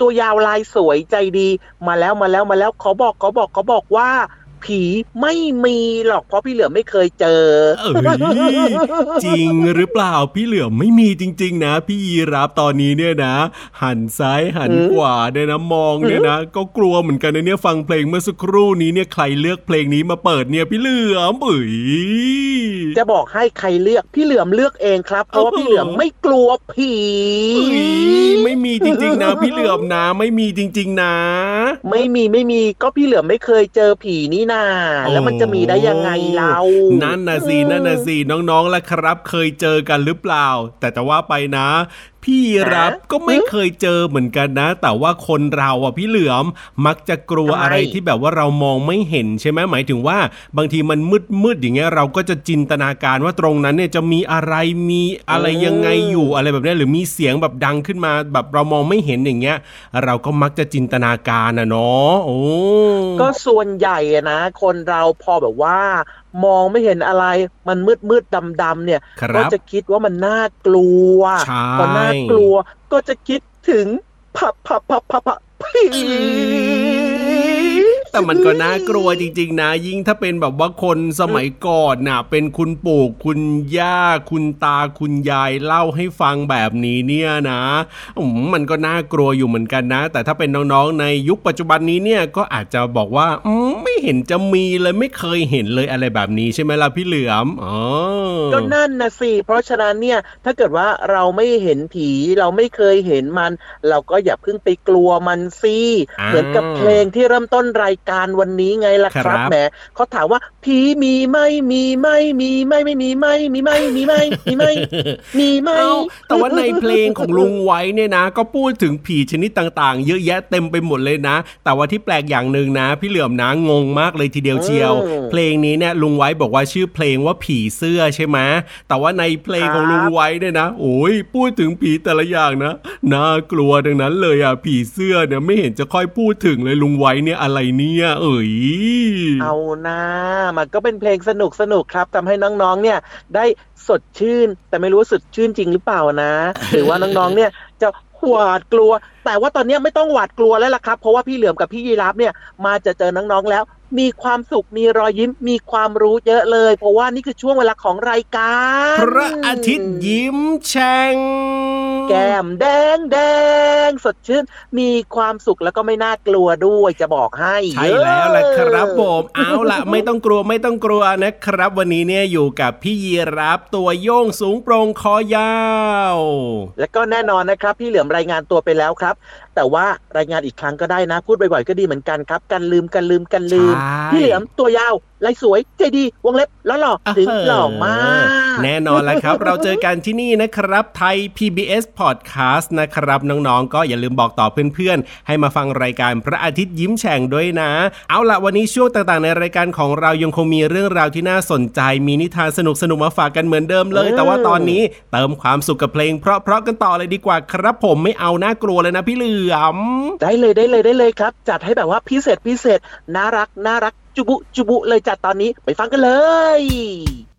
ตัวยาวลายสวยใจดี มาแล้วมาแล้วมาแล้วเขาบอกเขาบอกเขาบอกว่า ผีไม่มีหรอกเพราะพี่เหลือมไม่เคยเจอเอจริงหรือเปล่าพี่เหลือมไม่มีจริง ๆ นะ พี่ยีรับตอนนี้เนี่ยนะ หันซ้ายหันขวาเนี่ยนะมองเนี่ยนะ ก็กลัวเหมือนกันนะเนี่ยฟังเพลงเมื่อสักครู่นี้เนี่ยใครเลือกเพลงนี้มาเปิดเนี่ยพี่เหลือมเอ๋ยจะบอกให้ใครเลือกพี่เหลือมเลือกเองครับเพราะว่าพี่เหลือมไม่กลัวผีไม่มีจริง ๆ นะ พี่เหลือมนะ ไม่มีจริง ๆ นะ ไม่มีไม่มีก็พี่เหลือมไม่เคยเจอผีนี่นาแล้วมันจะมีได้ยังไงเรานั่นนะสินั่นนะสิน้องๆแล้วครับ เคยเจอกันหรือเปล่า แต่แต่ว่าไปนะ พี่รับฮะก็ไม่เคยเจอเหมือนกันนะ แต่ว่าคนเราอะพี่เหลือมมักจะกลัวทำไมอะไรที่แบบว่าเรามองไม่เห็นใช่ไหมหมายถึงว่า บางทีมันมืดมืดๆอย่างเงี้ยเราก็จะจินตนาการว่าตรงนั้นเนี่ยจะมีอะไรมีอะไรยังไงอยู่อะไรแบบเนี้ยหรือมีเสียงแบบดังขึ้นมาแบบเรามองไม่เห็นอย่างเงี้ย เราก็มักจะจินตนาการนะเนาะโอ้ก็ส่วนใหญ่อะนะ คนเราพอแบบว่า มองไม่เห็นอะไรมันมืดมืดดำดำๆเนี่ยคก็รับจะคิดว่ามันน่ากลัวใช่พอน่ากลัว ก็จะคิดถึงผับผับผับผับผับผี แต่มันก็น่ากลัวจริง ๆ นะ ยิ่งถ้าเป็นแบบว่าคนสมัยก่อนน่ะ เป็นคุณปู่คุณย่า คุณตาคุณยายเล่าให้ฟังแบบนี้เนี่ยนะอืมมันก็น่ากลัวอยู่เหมือนกันนะ แต่ถ้าเป็นน้องๆในยุคปัจจุบันนี้เนี่ยก็อาจจะบอกว่าอืมไม่เห็นจะมีเลยไม่เคยเห็นเลยอะไรแบบนี้ใช่ไหมล่ะพี่เหลือมอ๋อก็นั่นนะสิเพราะฉะนั้นเนี่ยถ้าเกิดว่าเราไม่เห็นผีเราไม่เคยเห็นมัน เราก็อย่าเพิ่งไปกลัวมันสิอ่าเหมือนกับเพลงที่เริ่มต้นรายการวันนี้ไงล่ะคครัรับบแหมเขาถามว่าผีมีไหมมีไหมมีไหมไม่มีไหมมีไหมมีไหมมีไหมมีไหมเอ้าแต่ว่าในเพลงของลุงไว้เนี่ยนะ ก็พูดถึงผีชนิดต่างๆ เยอะแยะเต็มไปหมดเลยนะ แต่ว่าที่แปลกอย่างหนึ่งนะ พี่เหลือมนะงงมากเลยทีเดียวเชียวอืมเพลงนี้เนี่ยลุงไว้บอกว่าชื่อเพลงว่าผีเสื้อใช่ไหมแต่ว่าในเพลงของครับลุงไว้เนี่ยนะโอ้ยพูดถึงผีแต่ละอย่างนะน่ากลัวดังนั้นเลยอะผีเสื้อเนี่ยไม่เห็นจะค่อยพูดถึงเลยลุงไว้เนี่ยอะไรเนี่ยเอ่ยเอานะมันก็เป็นเพลงสนุกสนุกครับทำให้น้องๆเนี่ยได้สดชื่น แต่ไม่รู้ว่าสดชื่นจริงหรือเปล่านะ หรือว่าน้องๆเนี่ยจะหวาดกลัวแต่ว่าตอนเนี้ยไม่ต้องหวาดกลัวแล้วล่ะครับ เพราะว่าพี่เหลือมกับพี่ยีราฟเนี่ยมาจะเจอน้องๆแล้ว มีความสุขมีรอยยิ้มมีความรู้เยอะเลย เพราะว่านี่คือช่วงเวลาของรายการพระอาทิตย์ยิ้มแฉ่งแก้มแดงแดงสดชื่น มีความสุขแล้วก็ไม่น่ากลัวด้วยจะบอกให้ใช่แล้วล่ะครับผมเอาล่ะ ไม่ต้องกลัวไม่ต้องกลัวนะครับ วันนี้เนี่ยอยู่กับพี่ยีรับตัวโยงสูงโปร่งคอยาว แล้วก็แน่นอนนะครับ พี่เหลือมรายงานตัวไปแล้วครับ up. แต่ว่ารายงานอีกครั้งก็ได้นะ พูดบ่อยๆก็ดีเหมือนกันครับ กันลืมกันลืมกันลืมใช่พี่เหลือมตัวยาวลายสวยใจดี วงเล็บแล้วหล่อถึงหล่อมาก แน่นอนแล้วครับ เราเจอกันที่นี่นะครับ ไทย PBS Podcast นะครับ น้องๆ ก็อย่าลืมบอกต่อเพื่อนๆ ให้มาฟังรายการพระอาทิตย์ยิ้มแฉ่งด้วยนะ เอาล่ะวันนี้ช่วงต่างๆ ในรายการของเรายังคงมีเรื่องราวที่น่าสนใจ มีนิทานสนุกๆมาฝากกันเหมือนเดิมเลย แต่ว่าตอนนี้เติมความสุขกับเพลง เพราะๆกันต่อเลยดีกว่าครับ ผมไม่เอาน่ากลัวเลยนะพี่เหลือม ได้เลยได้เลยได้เลยครับ จัดให้แบบว่าพิเศษพิเศษน่ารักน่ารักจุบุจุบุเลยจัดตอนนี้ไปฟังกันเลย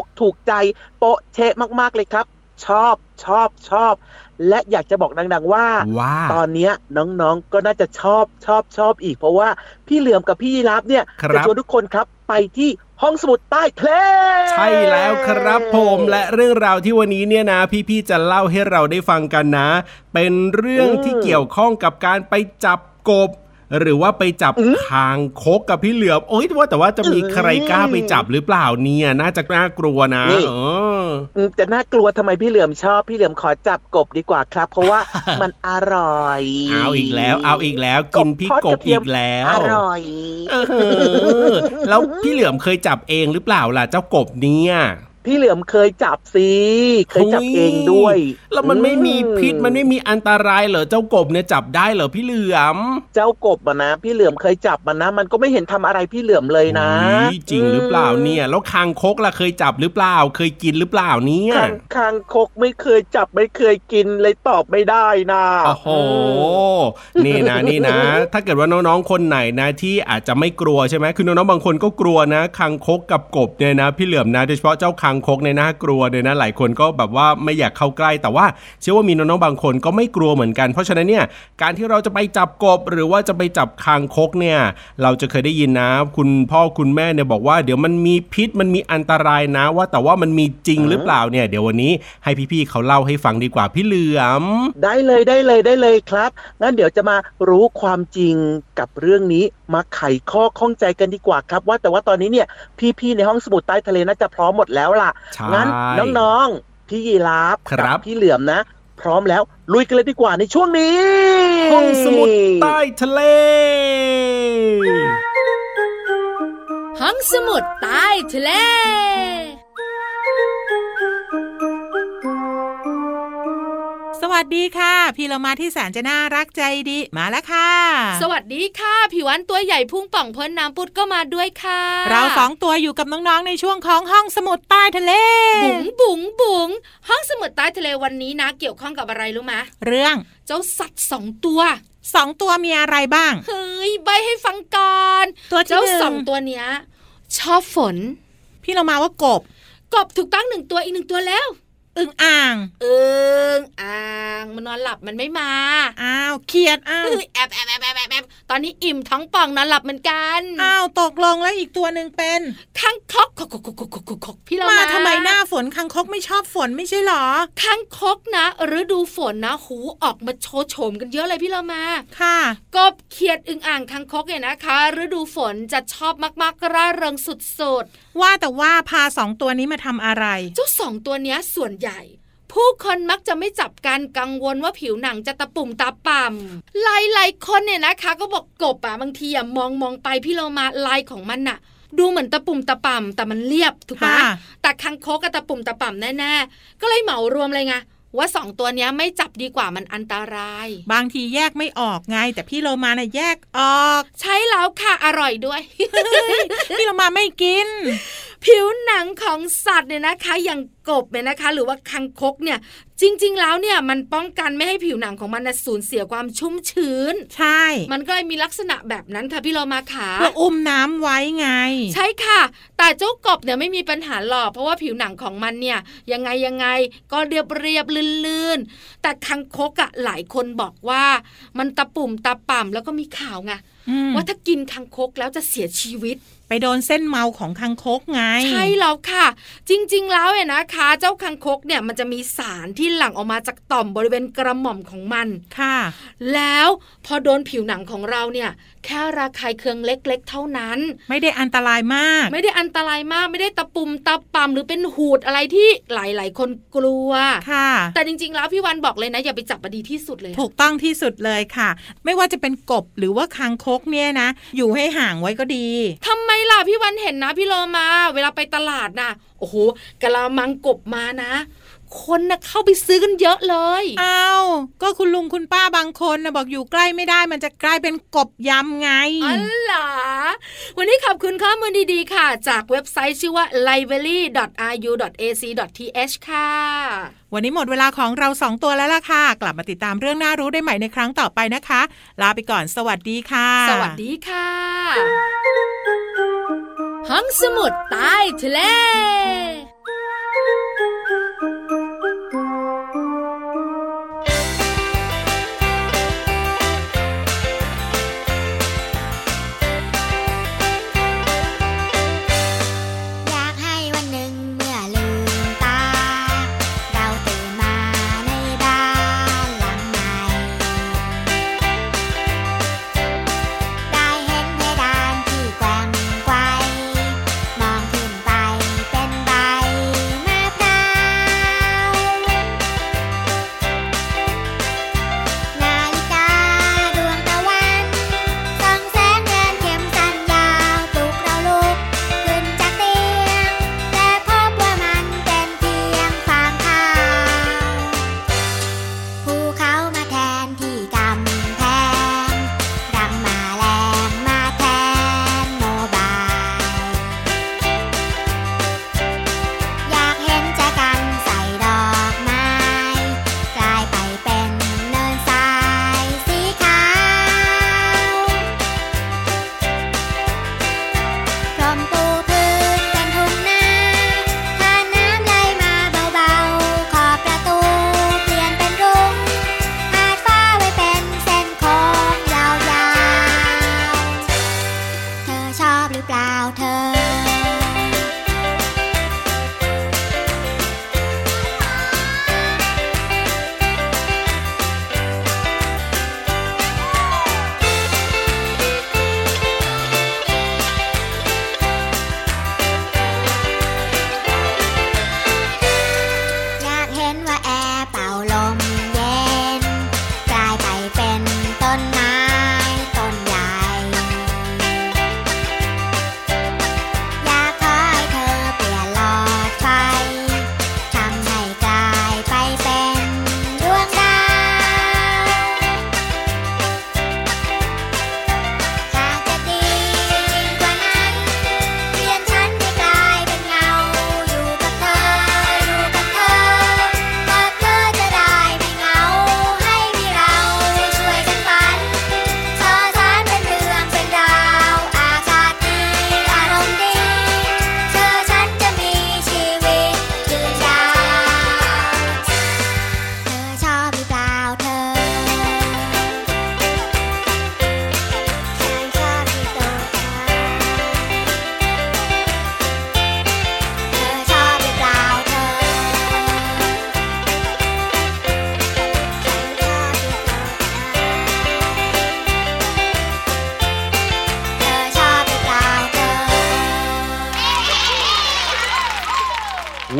อกถูกใจโปะเชะมากๆเลยครับ ชอบชอบชอบ และอยากจะบอกดัง ๆ ว่าว่าตอนเนี้ยน้องๆก็น่าจะชอบชอบชอบอีก เพราะว่าพี่เหลือมกับพี่ยีรับเนี่ยครับจะชวนทุกคนครับไปที่ห้องสมุดใต้ทะเลใช่แล้วครับผมและเรื่องราวที่วันนี้เนี่ยนะ พี่ๆจะเล่าให้เราได้ฟังกันนะ เป็นเรื่องที่เกี่ยวข้องกับการไปจับกบ หรือว่าไปจับคางคกกับพี่เหลือมโอ้ยว่าแต่ว่าจะมีใครกล้าไปจับหรือเปล่าเนี่ยน่าจะน่ากลัวนะเอออืมจะน่ากลัวทำไมพี่เหลือมชอบ พี่เหลือมขอจับกบดีกว่าครับ เพราะว่ามันอร่อย เอาอีกแล้ว เอาอีกแล้วกินพี่กบอีกแล้วอร่อยเออแล้วพี่เหลือมเคยจับเองหรือเปล่าล่ะเจ้ากบเนี่ย พี่เหลือมเคยจับสิเคยจับเองด้วย แล้วมันไม่มีอืพิษมันไม่มีอันตรายเหรอเจ้ากบเนี่ยจับได้เหรอพี่เหลือม เจ้ากบอะนะ พี่เหลือมเคยจับมันนะ มันก็ไม่เห็นทำอะไรพี่เหลือมเลยนะอุ๊ยจริงหรือเปล่าเนี่ยแล้วคางคกล่ะเคยจับหรือเปล่า เคยกินหรือเปล่าเนี่ยคางคางคกไม่เคยจับไม่เคยกินเลยตอบไม่ได้นะโอ้โหนี่นะนี่นะ ถ้าเกิดว่าน้องๆคนไหนนะที่อาจจะไม่กลัวใช่ไหมคือน้องๆบางคนก็กลัวนะคางคกกับกบเนี่ยนะ พี่เหลือมนะโดยเฉพาะเจ้าคางคกเนี่ยน่ากลัวเลยนะหลายคนก็แบบว่าไม่อยากเข้าใกล้ แต่ว่าเชื่อว่ามีน้องๆบางคนก็ไม่กลัวเหมือนกัน เพราะฉะนั้นเนี่ยการที่เราจะไปจับกบหรือว่าจะไปจับคางคกเนี่ยเราจะเคยได้ยินนะ คุณพ่อคุณแม่เนี่ยบอกว่าเดี๋ยวมันมีพิษมันมีอันตรายนะว่า แต่ว่ามันมีจริงหรือเปล่าเนี่ยเดี๋ยววันนี้ให้พี่ๆเขาเล่าให้ฟังดีกว่าพี่เหลือม ได้เลยได้เลยได้เลยครับงั้นเดี๋ยวจะมารู้ความจริงกับเรื่องนี้ มาไขข้อข้องใจกันดีกว่าครับ ว่าแต่ว่าตอนนี้เนี่ย พี่ๆในห้องสมุดใต้ทะเลน่าจะพร้อมหมดแล้วล่ะใช่งั้นน้องๆพี่ยีราฟครับกัพี่เหลือมนะ พร้อมแล้วลุยกันเลยดีกว่าในช่วงนี้ ห้องสมุดใต้ทะเล ห้องสมุดใต้ทะเล วัสดีค่ะ พี่เรามาที่แสนจะน่ารักใจดีมาแล้วค่ะ สวัสดีค่ะผิววันตัวใหญ่พุ่งป่องพ้นน้ำปุดก็มาด้วยค่ะ เราสองตัวอยู่กับน้องๆในช่วงของห้องสมุดใต้ทะเล บุ๋งบุ๋งบุ๋งห้องสมุดใต้ทะเลวันนี้นะ เกี่ยวข้องกับอะไรรู้ไหมเรื่องเจ้าสัตว์สองตัวสองตัวมีอะไรบ้าง เฮ้ยใบให้ฟังก่อนตัวที่เจ้าหนึ่งสองตัวเนี้ยชอบฝน พี่เรามาว่ากบ กบถูกตั้งหนึ่งตัวอีกหนึ่งตัวแล้ว อึ่งอ่างเอิงอ่างมันนอนหลับมันไม่มาอ้าวเขียดอ้าวเอ้ยแอบแอบแอบแอบแอบแอบตอนนี้อิ่มท้องป่องนอนหลับเหมือนกันอ้าวตกลงแล้วอีกตัวหนึ่งเป็นข้างคกคกคกคกคกคกพี่เรามามาทำไมหน้าฝนคังคกไม่ชอบฝนไม่ใช่หรอข้างคกนะฤดูฝนนะหูออกมาโชว์โฉมกันเยอะเลยพี่เรามาค่ะกบเขียดอึ่งอ่างคังคกเนี่ยนะคะฤดูฝนจะชอบมากๆร่าเริงสุดว่าแต่ว่าพาสองตัวนี้มาทำอะไรๆเจ้าสองตัวเนี้ยส่วนใหญ่ ผู้คนมักจะไม่จับการกังวลว่าผิวหนังจะตะปุ่มตาป่ำหลายๆคนเนี่ยนะคะ ก็บอกกบอะบางทีอะมองมองไปพี่เรามาลายของมันอะดูเหมือนตะปุ่มตะป่ำแต่มันเรียบถูกไหมค่ะแต่คังคกกับตะปุ่มตะป่ำแน่ๆก็เลยเหมารวมเลยไง ว่าสองตัวเนี้ยไม่จับดีกว่ามันอันตราย บางทีแยกไม่ออกไง แต่พี่โลมาเนี่ยแยกออก ใช่แล้วค่ะอร่อยด้วย พี่โลมาไม่กิน ผิวหนังของสัตว์เนี่ยนะคะ อย่างกบเนี่ยนะคะ หรือว่าคังคกเนี่ยจริง ๆ แล้วเนี่ยมันป้องกันไม่ให้ผิวหนังของมันน่ะสูญเสียความชุ่มชื้น ใช่ มันก็เลยมีลักษณะแบบนั้นค่ะพี่เรามาขาเพื่ออุ้มน้ำไว้ไง ใช่ค่ะ แต่เจ้ากบเนี่ยไม่มีปัญหาหรอกเพราะว่าผิวหนังของมันเนี่ยยังไงยังไงก็เรียบเรียบๆลื่นๆ แต่คังคกอะหลายคนบอกว่ามันตะปุ่มตะป่ำแล้วก็มีข่าวไงอืมว่าถ้ากินคังคกแล้วจะเสียชีวิต ไปโดนเส้นเมาของคังคกไง ใช่แล้วค่ะ จริง ๆ แล้วเนี่ยนะคะ เจ้าคังคกเนี่ยมันจะมีสารที่หลั่งออกมาจากต่อมบริเวณกระหม่อมของมันค่ะ แล้วพอโดนผิวหนังของเราเนี่ยแค่ระคายเคืองเล็ก ๆ เท่านั้น ไม่ได้อันตรายมาก ไม่ได้อันตรายมาก ไม่ได้ตะปุ่มตะป่ำหรือเป็นหูดอะไรที่หลาย ๆ คนกลัวค่ะ แต่จริง ๆ แล้วพี่วันบอกเลยนะ อย่าไปจับมาดีที่สุดเลย ถูกต้องที่สุดเลยค่ะ ไม่ว่าจะเป็นกบหรือว่าคังคกเนี่ยนะ อยู่ให้ห่างไว้ก็ดีทำไมล่ะพี่วันเห็นนะพี่โลมา เวลาไปตลาดนะโอ้โหกะลามังกบมานะ คนนะเข้าไปซื้อกันเยอะเลยอ้าวก็คุณลุงคุณป้าบางคนนะบอกอยู่ใกล้ไม่ได้มันจะกลายเป็นกบยำไงอ๋อเหรอวันนี้ขอบคุณข้อมูลดีๆค่ะ จากเว็บไซต์ชื่อว่า library.ru.ac.th ค่ะ วันนี้หมดเวลาของเราสองตัวแล้วล่ะค่ะ กลับมาติดตามเรื่องน่ารู้ได้ใหม่ในครั้งต่อไปนะคะ ลาไปก่อนสวัสดีค่ะ สวัสดีค่ะห้องสมุดใต้ทะเล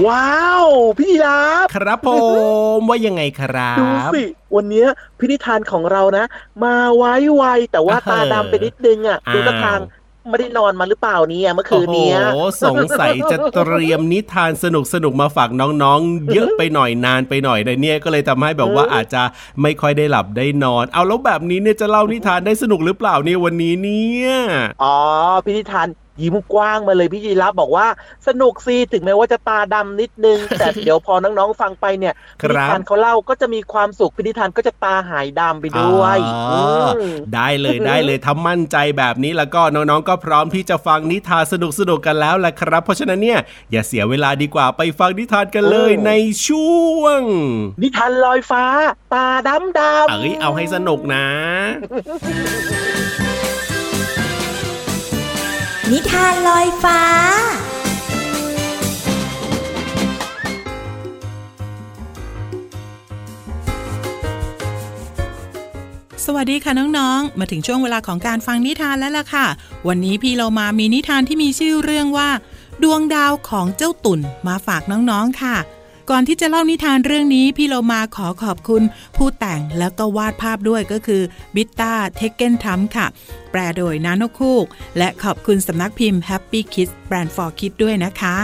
ว้าว พี่ยีราฟครับผมว่ายังไงครัดูบสิวันเนี้ยพินิธานของเรานะ มาไว้ไวแต่ว่าเออตาดำไปนิดนึงอะอ้าวดูท่าทางไม่ได้นอนมาหรือเปล่าเนี่ยเมื่อคืนเนี้ยโอ้โหสงสัยจะเตรียมนิทานสนุกสนุกๆมาฝากน้องๆ เยอะไปหน่อยนานไปหน่อยเลยเนี่ยก็เลยทำให้แบบว่าอาจจะไม่ค่อยได้หลับได้นอน เอาแล้วแบบนี้เนี่ยจะเล่านิทานได้สนุกหรือเปล่าเนี่ยวันนี้เนี่ยอ๋อพินิธาน ยิ้มกว้างมาเลยพี่ยีรับบอกว่าสนุกสิถึงแม้ว่าจะตาดำนิดนึง แต่เดี๋ยวพอน้องๆฟังไปเนี่ยคพิรับนิธานเขาเล่าก็จะมีความสุขพินิธานก็จะตาหายดำไปด้วยอ๋ออมได้เลยได้เลยถ้ามั่นใจแบบนี้แล้วก็น้องๆก็พร้อมที่จะฟังนิทานสนุกสนุกๆกันแล้วแหละครับ เพราะฉะนั้นเนี่ยอย่าเสียเวลาดีกว่าไปฟังนิทานกันเลยเออในช่วง นิทานลอยฟ้า ตาดำดำเอ้ยเอาให้สนุกนะ นิทานลอยฟ้า สวัสดีค่ะน้องๆ มาถึงช่วงเวลาของการฟังนิทานแล้วล่ะค่ะ วันนี้พี่เรามามีนิทานที่มีชื่อเรื่องว่า ดวงดาวของเจ้าตุ่นมาฝากน้องๆค่ะ ก่อนที่จะเล่านิทานเรื่องนี้ พี่เรามาขอขอบคุณผู้แต่งแล้วก็วาดภาพด้วยก็คือบิตตาเทคเกนทัมค่ะ แปลโดยนาโนคูก และขอบคุณสำนักพิมพ์ Happy Kids Brand for Kids ด้วยนะคะ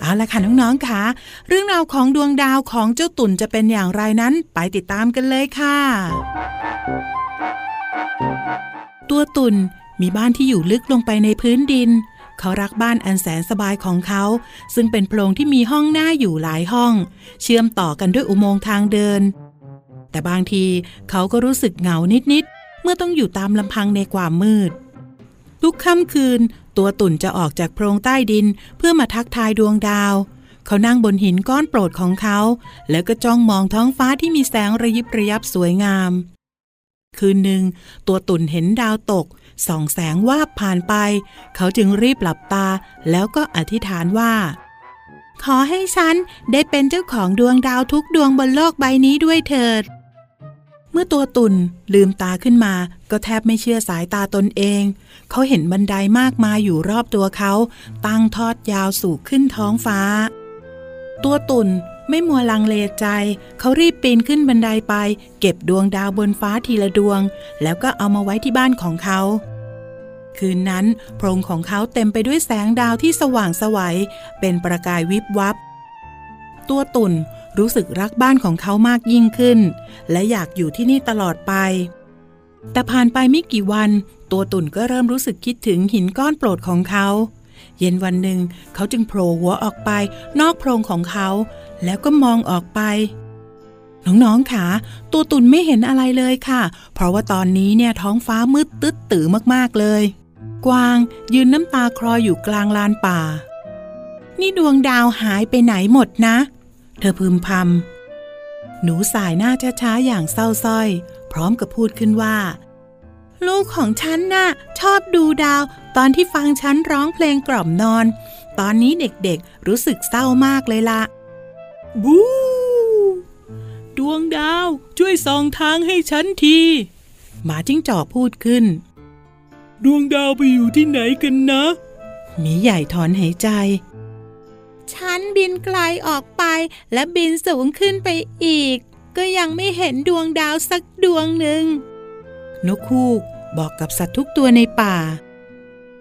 เอาละค่ะน้องๆค่ะ เรื่องราวของดวงดาวของเจ้าตุ่นจะเป็นอย่างไรนั้นไปติดตามกันเลยค่ะ ตัวตุ่นมีบ้านที่อยู่ลึกลงไปในพื้นดิน เขารักบ้านอันแสนสบายของเขา ซึ่งเป็นโพรงที่มีห้องหน้าอยู่หลายห้อง เชื่อมต่อกันด้วยอุโมงค์ทางเดิน แต่บางทีเขาก็รู้สึกเหงานิดๆเมื่อต้องอยู่ตามลำพังในความมืด ทุกค่ำคืน ตัวตุ่นจะออกจากโพรงใต้ดินเพื่อมาทักทายดวงดาว เขานั่งบนหินก้อนโปรดของเขา แล้วก็จ้องมองท้องฟ้าที่มีแสงระยิบระยับสวยงาม คืนหนึ่งตัวตุ่นเห็นดาวตก ส่องแสงวาบผ่านไป เขาจึงรีบหลับตา แล้วก็อธิษฐานว่า ขอให้ฉันได้เป็นเจ้าของดวงดาวทุกดวงบนโลกใบนี้ด้วยเถิด เมื่อตัวตุ่นลืมตาขึ้นมา ก็แทบไม่เชื่อสายตาตนเอง เขาเห็นบันไดมากมายอยู่รอบตัวเขา ตั้งทอดยาวสู่ขึ้นท้องฟ้า ตัวตุ่น ไม่มัวลังเลใจ เขารีบปีนขึ้นบันไดไป เก็บดวงดาวบนฟ้าทีละดวง แล้วก็เอามาไว้ที่บ้านของเขา คืนนั้นโพรงของเขาเต็มไปด้วยแสงดาวที่สว่างสวัย เป็นประกายวิบวับ ตัวตุ่นรู้สึกรักบ้านของเขามากยิ่งขึ้น และอยากอยู่ที่นี่ตลอดไป แต่ผ่านไปไม่กี่วัน ตัวตุ่นก็เริ่มรู้สึกคิดถึงหินก้อนโปรดของเขาเย็นวันหนึ่งเขาจึงโผล่หัวออกไปนอกโพรงของเขา แล้วก็มองออกไป น้องๆค่ะ ตัวตุ่นไม่เห็นอะไรเลยค่ะ เพราะว่าตอนนี้เนี่ยท้องฟ้ามืดตึ๊ดตื่อมากๆเลย กวางยืนน้ำตาคลออยู่กลางลานป่า นี่ดวงดาวหายไปไหนหมดนะ เธอพึมพำหนูสายหน้าช้าๆอย่างเศร้าส้อย พร้อมกับพูดขึ้นว่าลูกของฉันน่ะชอบดูดาว ตอนที่ฟังฉันร้องเพลงกล่อมนอน ตอนนี้เด็กๆรู้สึกเศร้ามากเลยละ บู ดวงดาวช่วยส่องทางให้ฉันที หมาจิ้งจอกพูดขึ้น ดวงดาวไปอยู่ที่ไหนกันนะหมีใหญ่ถอนหายใจ ฉันบินไกลออกไปและบินสูงขึ้นไปอีก ก็ยังไม่เห็นดวงดาวสักดวงหนึ่ง นกคูกบอกกับสัตว์ทุกตัวในป่า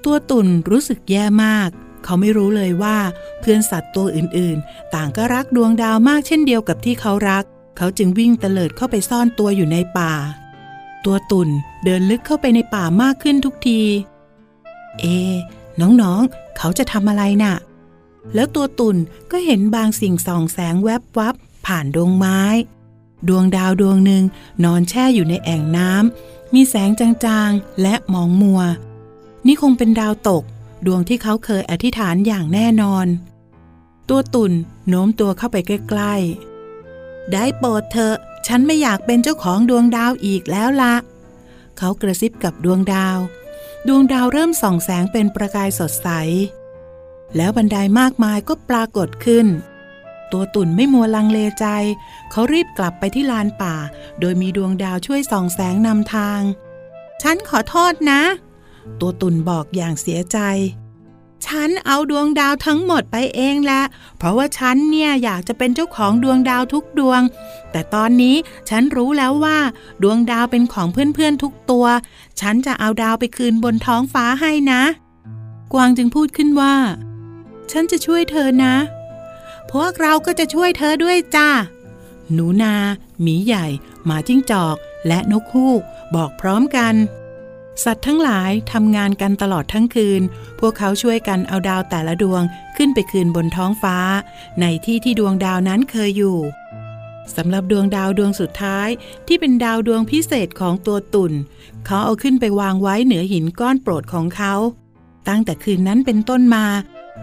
ตัวตุ่นรู้สึกแย่มาก เขาไม่รู้เลยว่าเพื่อนสัตว์ตัวอื่นๆ ต่างก็รักดวงดาวมากเช่นเดียวกับที่เขารัก เขาจึงวิ่งเตลิดเข้าไปซ่อนตัวอยู่ในป่า ตัวตุ่นเดินลึกเข้าไปในป่ามากขึ้นทุกที เอ น้องๆ เขาจะทำอะไรน่ะ แล้วตัวตุ่นก็เห็นบางสิ่งส่องแสงแวบวับ ผ่านดวงไม้ ดวงดาวดวงหนึ่งนอนแช่อยู่ในแอ่งน้ำมีแสงจางๆ และมองมัว นี่คงเป็นดาวตก ดวงที่เขาเคยอธิษฐานอย่างแน่นอน ตัวตุ่นโน้มตัวเข้าไปใกล้ๆ ได้โปรดเถอะฉันไม่อยากเป็นเจ้าของดวงดาวอีกแล้วละ เขากระซิบกับดวงดาว ดวงดาวเริ่มส่องแสงเป็นประกายสดใส แล้วบันไดมากมายก็ปรากฏขึ้น ตัวตุ่นไม่มัวลังเลใจ เขารีบกลับไปที่ลานป่า โดยมีดวงดาวช่วยส่องแสงนำทาง ฉันขอโทษนะ ตัวตุ่นบอกอย่างเสียใจ ฉันเอาดวงดาวทั้งหมดไปเองแหละ เพราะว่าฉันเนี่ยอยากจะเป็นเจ้าของดวงดาวทุกดวง แต่ตอนนี้ฉันรู้แล้วว่า ดวงดาวเป็นของเพื่อนๆทุกตัว ฉันจะเอาดาวไปคืนบนท้องฟ้าให้นะ กวางจึงพูดขึ้นว่า ฉันจะช่วยเธอนะ พวกเราก็จะช่วยเธอด้วยจ้า หนูนา หมีใหญ่ หมาจิ้งจอก และนกฮูก บอกพร้อมกัน สัตว์ทั้งหลายทำงานกันตลอดทั้งคืน พวกเขาช่วยกันเอาดาวแต่ละดวงขึ้นไปคืนบนท้องฟ้า ในที่ที่ดวงดาวนั้นเคยอยู่สำหรับดวงดาวดวงสุดท้ายที่เป็นดาวดวงพิเศษของตัวตุ่น เขาเอาขึ้นไปวางไว้เหนือหินก้อนโปรดของเขา ตั้งแต่คืนนั้นเป็นต้นมา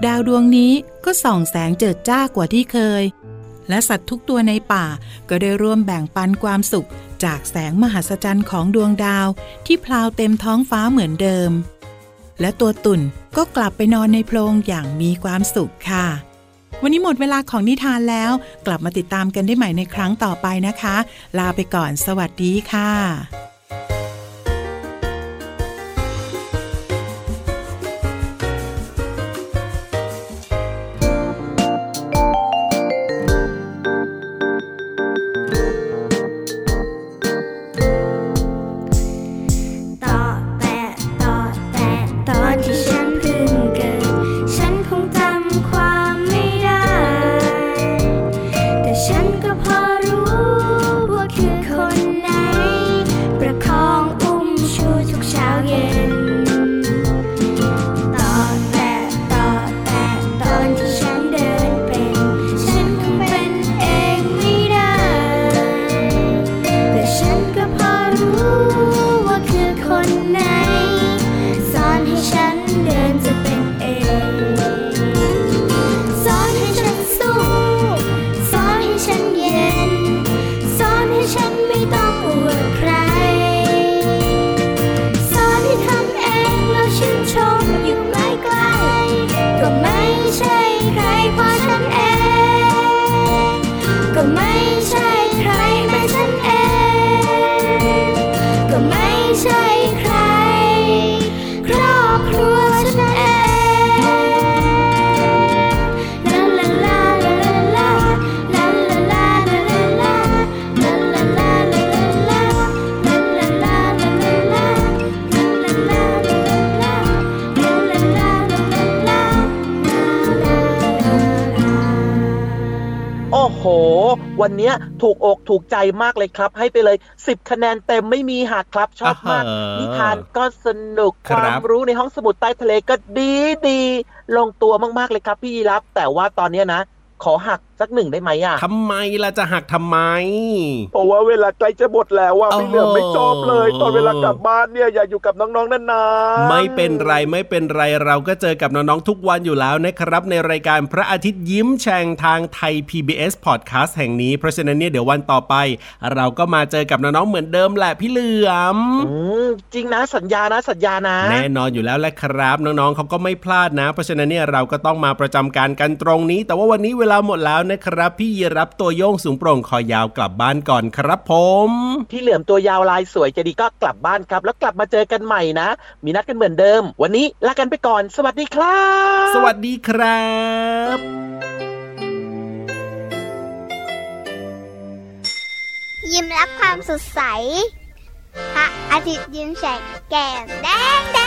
ดาวดวงนี้ก็ส่องแสงเจิดจ้ากว่าที่เคย และสัตว์ทุกตัวในป่า ก็ได้ร่วมแบ่งปันความสุข จากแสงมหัศจรรย์ของดวงดาว ที่พลาวเต็มท้องฟ้าเหมือนเดิม และตัวตุ่นก็กลับไปนอนในโพรงอย่างมีความสุขค่ะ วันนี้หมดเวลาของนิทานแล้ว กลับมาติดตามกันได้ใหม่ในครั้งต่อไปนะคะ ลาไปก่อน สวัสดีค่ะ วันเนี้ยถูกอกถูกใจมากเลยครับ ให้ไปเลย 10 คะแนนเต็มไม่มีหักครับชอบมากอ่าฮะนิทานก็สนุกคครับวามรู้ในห้องสมุดใต้ทะเลก็ดีดีลงตัวมากๆเลยครับพี่ยีรับ แต่ว่าตอนเนี้ยนะ ขอหัก สักหนึ่งได้ไหมอะทำไมล่ะจะหักทำไม เพราะว่าเวลาใกล้จะหมดแล้วอะโอ้โหพี่เหลือมไม่ชอบเลย ตอนเวลากลับบ้านเนี่ยอยากอยู่กับน้องๆนานๆไม่เป็นไรไม่เป็นไรเราก็เจอกับน้องๆทุกวันอยู่แล้วนะครับในรายการพระอาทิตย์ยิ้มแฉ่งทางไทย PBS Podcast แห่งนี้ เพราะฉะนั้นเนี่ยเดี๋ยววันต่อไป เราก็มาเจอกับน้องๆเหมือนเดิมแหละพี่เหลือมอืมจริงนะสัญญานะสัญญานะ แน่นอนอยู่แล้วแหละครับ น้องๆเขาก็ไม่พลาดนะ เพราะฉะนั้นเนี่ยเราก็ต้องมาประจำการกันตรงนี้ แต่ว่าวันนี้เวลาหมดแล้วนะครับ พี่ยีรับตัวโยงสูงโปร่งคอยาวกลับบ้านก่อนครับผม พี่เหลือมตัวยาวลายสวยจะดีก็กลับบ้านครับ แล้วกลับมาเจอกันใหม่นะ มีนัดกันเหมือนเดิม วันนี้ลากันไปก่อน สวัสดีครับ สวัสดีครับยิ้มรับความสดใสพระอาทิตย์ยิ้มแฉกแก้มแดงแด